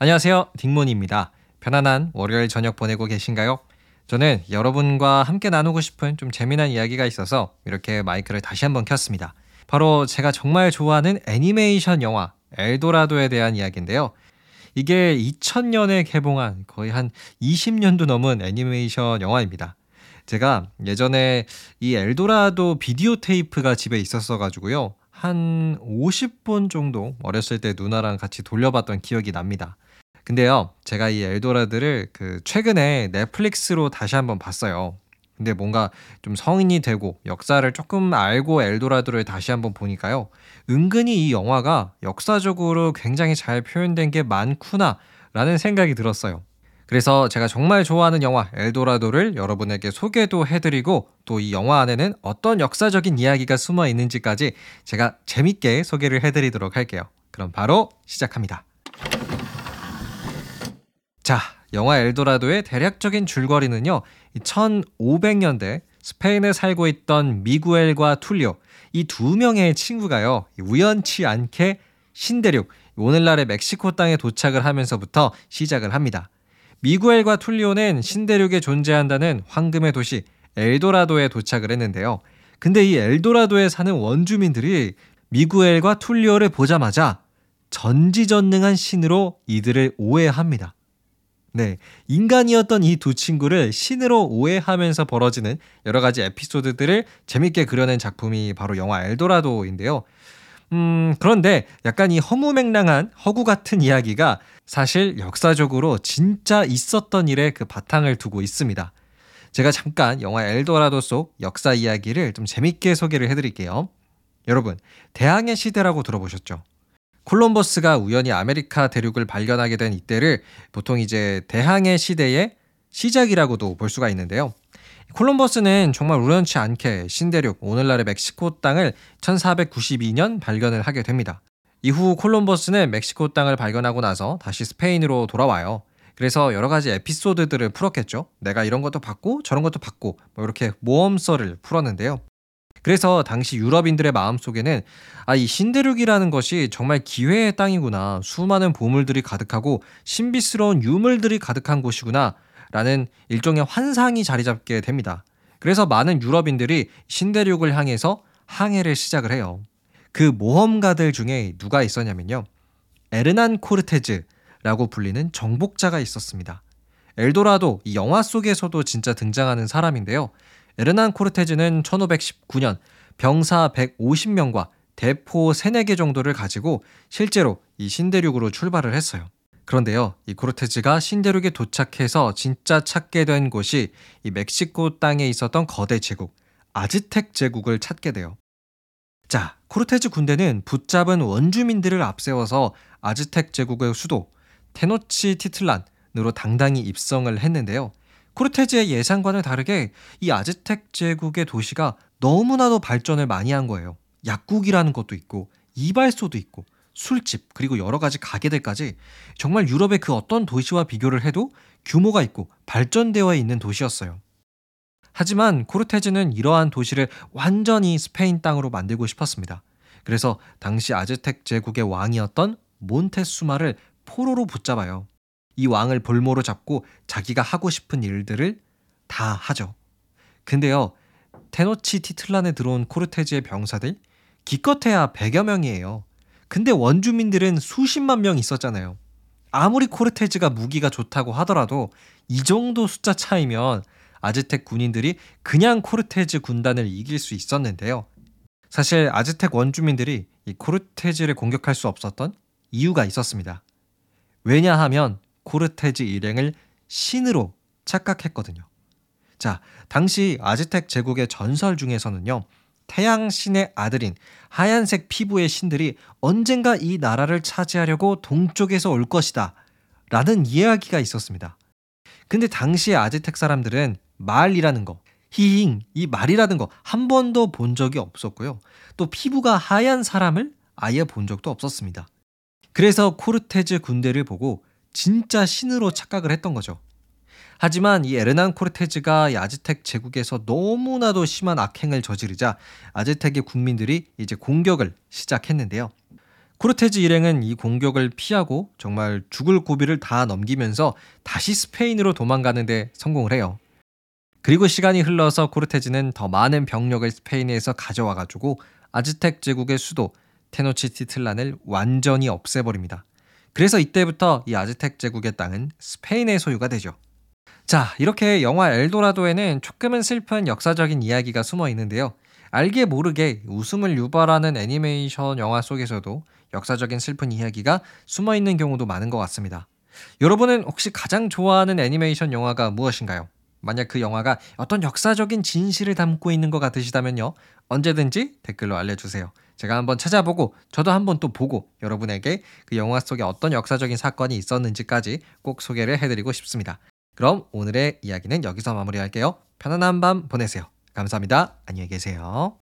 안녕하세요. 딩몬입니다. 편안한 월요일 저녁 보내고 계신가요? 저는 여러분과 함께 나누고 싶은 좀 재미난 이야기가 있어서 이렇게 마이크를 다시 한번 켰습니다. 바로 제가 정말 좋아하는 애니메이션 영화 엘도라도에 대한 이야기인데요. 이게 2000년에 개봉한 거의 한 20년도 넘은 애니메이션 영화입니다. 제가 예전에 이 엘도라도 비디오 테이프가 집에 있었어 가지고요. 한 50번 정도 어렸을 때 누나랑 같이 돌려봤던 기억이 납니다. 근데요, 제가 이 엘도라드를 그 최근에 넷플릭스로 다시 한번 봤어요. 근데 뭔가 좀 성인이 되고 역사를 조금 알고 엘도라도를 다시 한번 보니까요. 은근히 이 영화가 역사적으로 굉장히 잘 표현된 게 많구나 라는 생각이 들었어요. 그래서 제가 정말 좋아하는 영화 엘도라도를 여러분에게 소개도 해드리고 또 이 영화 안에는 어떤 역사적인 이야기가 숨어 있는지까지 제가 재밌게 소개를 해드리도록 할게요. 그럼 바로 시작합니다. 자, 영화 엘도라도의 대략적인 줄거리는요. 1500년대 스페인에 살고 있던 미구엘과 툴리오 이 두 명의 친구가요. 우연치 않게 신대륙 오늘날의 멕시코 땅에 도착을 하면서부터 시작을 합니다. 미구엘과 툴리오는 신대륙에 존재한다는 황금의 도시 엘도라도에 도착을 했는데요. 근데 이 엘도라도에 사는 원주민들이 미구엘과 툴리오를 보자마자 전지전능한 신으로 이들을 오해합니다. 네. 인간이었던 이 두 친구를 신으로 오해하면서 벌어지는 여러 가지 에피소드들을 재밌게 그려낸 작품이 바로 영화 엘도라도인데요. 음, 그런데 약간 이 허무맹랑한 허구 같은 이야기가 사실 역사적으로 진짜 있었던 일에 그 바탕을 두고 있습니다. 제가 잠깐 영화 엘도라도 속 역사 이야기를 좀 재밌게 소개를 해드릴게요. 여러분, 대항해 시대라고 들어보셨죠? 콜럼버스가 우연히 아메리카 대륙을 발견하게 된 이때를 보통 이제 대항해 시대의 시작이라고도 볼 수가 있는데요. 콜럼버스는 정말 우연치 않게 신대륙, 오늘날의 멕시코 땅을 1492년 발견을 하게 됩니다. 이후 콜럼버스는 멕시코 땅을 발견하고 나서 다시 스페인으로 돌아와요. 그래서 여러 가지 에피소드들을 풀었겠죠. 내가 이런 것도 봤고 저런 것도 봤고 뭐 이렇게 모험서를 풀었는데요. 그래서 당시 유럽인들의 마음속에는 아, 이 신대륙이라는 것이 정말 기회의 땅이구나. 수많은 보물들이 가득하고 신비스러운 유물들이 가득한 곳이구나. 라는 일종의 환상이 자리 잡게 됩니다. 그래서 많은 유럽인들이 신대륙을 향해서 항해를 시작을 해요. 그 모험가들 중에 누가 있었냐면요. 에르난 코르테즈라고 불리는 정복자가 있었습니다. 엘도라도 이 영화 속에서도 진짜 등장하는 사람인데요. 에르난 코르테즈는 1519년 병사 150명과 대포 3, 4개 정도를 가지고 실제로 이 신대륙으로 출발을 했어요. 그런데요, 이 코르테즈가 신대륙에 도착해서 진짜 찾게 된 곳이 이 멕시코 땅에 있었던 거대 제국, 아즈텍 제국을 찾게 돼요. 자, 코르테즈 군대는 붙잡은 원주민들을 앞세워서 아즈텍 제국의 수도 테노치 티틀란으로 당당히 입성을 했는데요. 코르테즈의 예상과는 다르게 이 아즈텍 제국의 도시가 너무나도 발전을 많이 한 거예요. 약국이라는 것도 있고 이발소도 있고 술집 그리고 여러 가지 가게들까지 정말 유럽의 그 어떤 도시와 비교를 해도 규모가 있고 발전되어 있는 도시였어요. 하지만 코르테즈는 이러한 도시를 완전히 스페인 땅으로 만들고 싶었습니다. 그래서 당시 아즈텍 제국의 왕이었던 몬테수마를 포로로 붙잡아요. 이 왕을 볼모로 잡고 자기가 하고 싶은 일들을 다 하죠. 근데요, 테노치 티틀란에 들어온 코르테즈의 병사들 기껏해야 100여 명이에요. 근데 원주민들은 수십만 명 있었잖아요. 아무리 코르테즈가 무기가 좋다고 하더라도 이 정도 숫자 차이면 아즈텍 군인들이 그냥 코르테즈 군단을 이길 수 있었는데요. 사실 아즈텍 원주민들이 이 코르테즈를 공격할 수 없었던 이유가 있었습니다. 왜냐하면 코르테즈 일행을 신으로 착각했거든요. 자, 당시 아즈텍 제국의 전설 중에서는요. 태양 신의 아들인 하얀색 피부의 신들이 언젠가 이 나라를 차지하려고 동쪽에서 올 것이다. 라는 이야기가 있었습니다. 근데 당시의 아즈텍 사람들은 말이라는 거, 히힝, 이 말이라는 거 한 번도 본 적이 없었고요. 또 피부가 하얀 사람을 아예 본 적도 없었습니다. 그래서 코르테즈 군대를 보고 진짜 신으로 착각을 했던 거죠. 하지만 이 에르난 코르테즈가 이 아즈텍 제국에서 너무나도 심한 악행을 저지르자 아즈텍의 국민들이 이제 공격을 시작했는데요. 코르테즈 일행은 이 공격을 피하고 정말 죽을 고비를 다 넘기면서 다시 스페인으로 도망가는데 성공을 해요. 그리고 시간이 흘러서 코르테즈는 더 많은 병력을 스페인에서 가져와 가지고 아즈텍 제국의 수도 테노치티틀란을 완전히 없애버립니다. 그래서 이때부터 이 아즈텍 제국의 땅은 스페인의 소유가 되죠. 자, 이렇게 영화 엘도라도에는 조금은 슬픈 역사적인 이야기가 숨어 있는데요. 알게 모르게 웃음을 유발하는 애니메이션 영화 속에서도 역사적인 슬픈 이야기가 숨어 있는 경우도 많은 것 같습니다. 여러분은 혹시 가장 좋아하는 애니메이션 영화가 무엇인가요? 만약 그 영화가 어떤 역사적인 진실을 담고 있는 것 같으시다면요. 언제든지 댓글로 알려주세요. 제가 한번 찾아보고 저도 한번 또 보고 여러분에게 그 영화 속에 어떤 역사적인 사건이 있었는지까지 꼭 소개를 해드리고 싶습니다. 그럼 오늘의 이야기는 여기서 마무리할게요. 편안한 밤 보내세요. 감사합니다. 안녕히 계세요.